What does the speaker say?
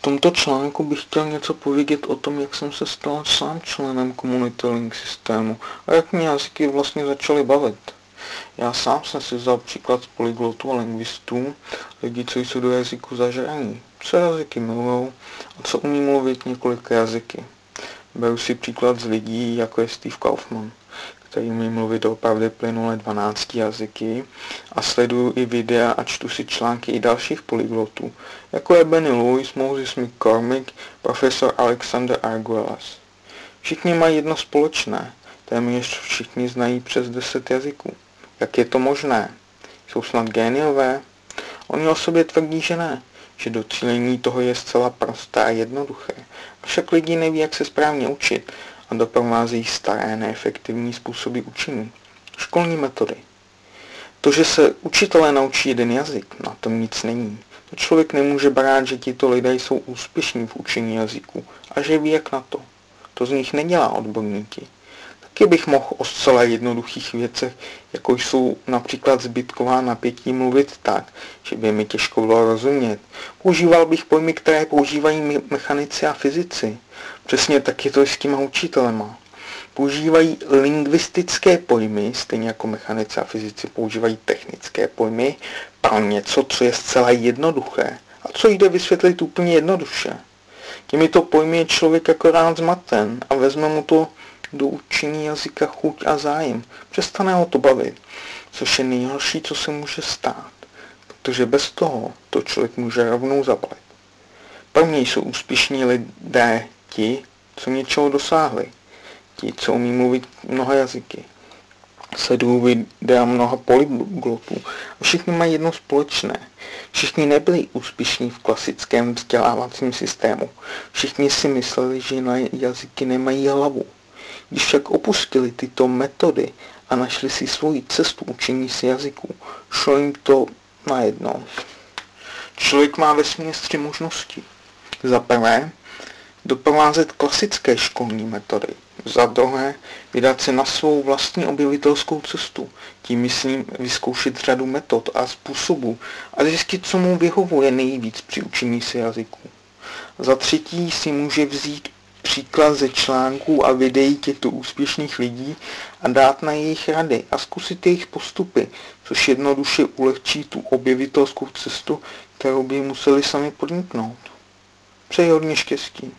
tomto článku bych chtěl něco povědět o tom, jak jsem se stal sám členem komunity Link systému a jak mě jazyky vlastně začaly bavit. Já sám jsem si vzal příklad z polyglotů a lingvistů, lidí, co jsou do jazyku zažraní, co jazyky milují a co umí mluvit několika jazyky. Beru si příklad z lidí, jako je Steve Kaufman který umí mluvit opravdu plynule 12 jazyky a sleduju i videa a čtu si články i dalších polyglotů, jako je Benny Lewis, Moses McCormick, profesor Alexander Arguelas. Všichni mají jedno společné, téměř všichni znají přes 10 jazyků. Jak je to možné? Jsou snad géniové? Oni o sobě tvrdí, že ne, že docílení toho je zcela prosté a jednoduché. Však lidi neví, jak se správně učit a doprovázejí staré neefektivní způsoby učení. Školní metody. To, že se učitelé naučí jeden jazyk, na tom nic není. To člověk nemůže brát, že tito lidé jsou úspěšní v učení jazyku a že ví jak na to. To z nich nedělá odborníky. Taky bych mohl o zcela jednoduchých věcech, jako jsou například zbytková napětí, mluvit tak, že by mi těžko bylo rozumět. Používal bych pojmy, které používají mechanici a fyzici. Přesně tak je to s těma učitelema. Používají lingvistické pojmy, stejně jako mechanici a fyzici používají technické pojmy, pro něco, co je zcela jednoduché a co jde vysvětlit úplně jednoduše. Těmito pojmy je člověk akorát zmaten a vezme mu to do učení jazyka chuť a zájem. Přestane ho to bavit, což je nejhorší, co se může stát, protože bez toho to člověk může rovnou zabalit. Mě jsou úspěšní lidé ti, co něčeho dosáhli, ti, co umí mluvit mnoha jazyky. Sleduju videa mnoha polyglotů a všichni mají jedno společné. Všichni nebyli úspěšní v klasickém vzdělávacím systému. Všichni si mysleli, že na jazyky nemají hlavu. Když však opustili tyto metody a našli si svoji cestu učení si jazyků, šlo jim to najednou. Člověk má ve tři možnosti. Za prvé, doprovázet klasické školní metody. Za druhé, vydat se na svou vlastní objevitelskou cestu. Tím myslím vyzkoušet řadu metod a způsobů a zjistit, co mu vyhovuje nejvíc při učení si jazyků. Za třetí si může vzít příklad ze článků a videí těchto úspěšných lidí a dát na jejich rady a zkusit jejich postupy, což jednoduše ulehčí tu objevitelskou cestu, kterou by museli sami podniknout. Přeji hodně štěstí.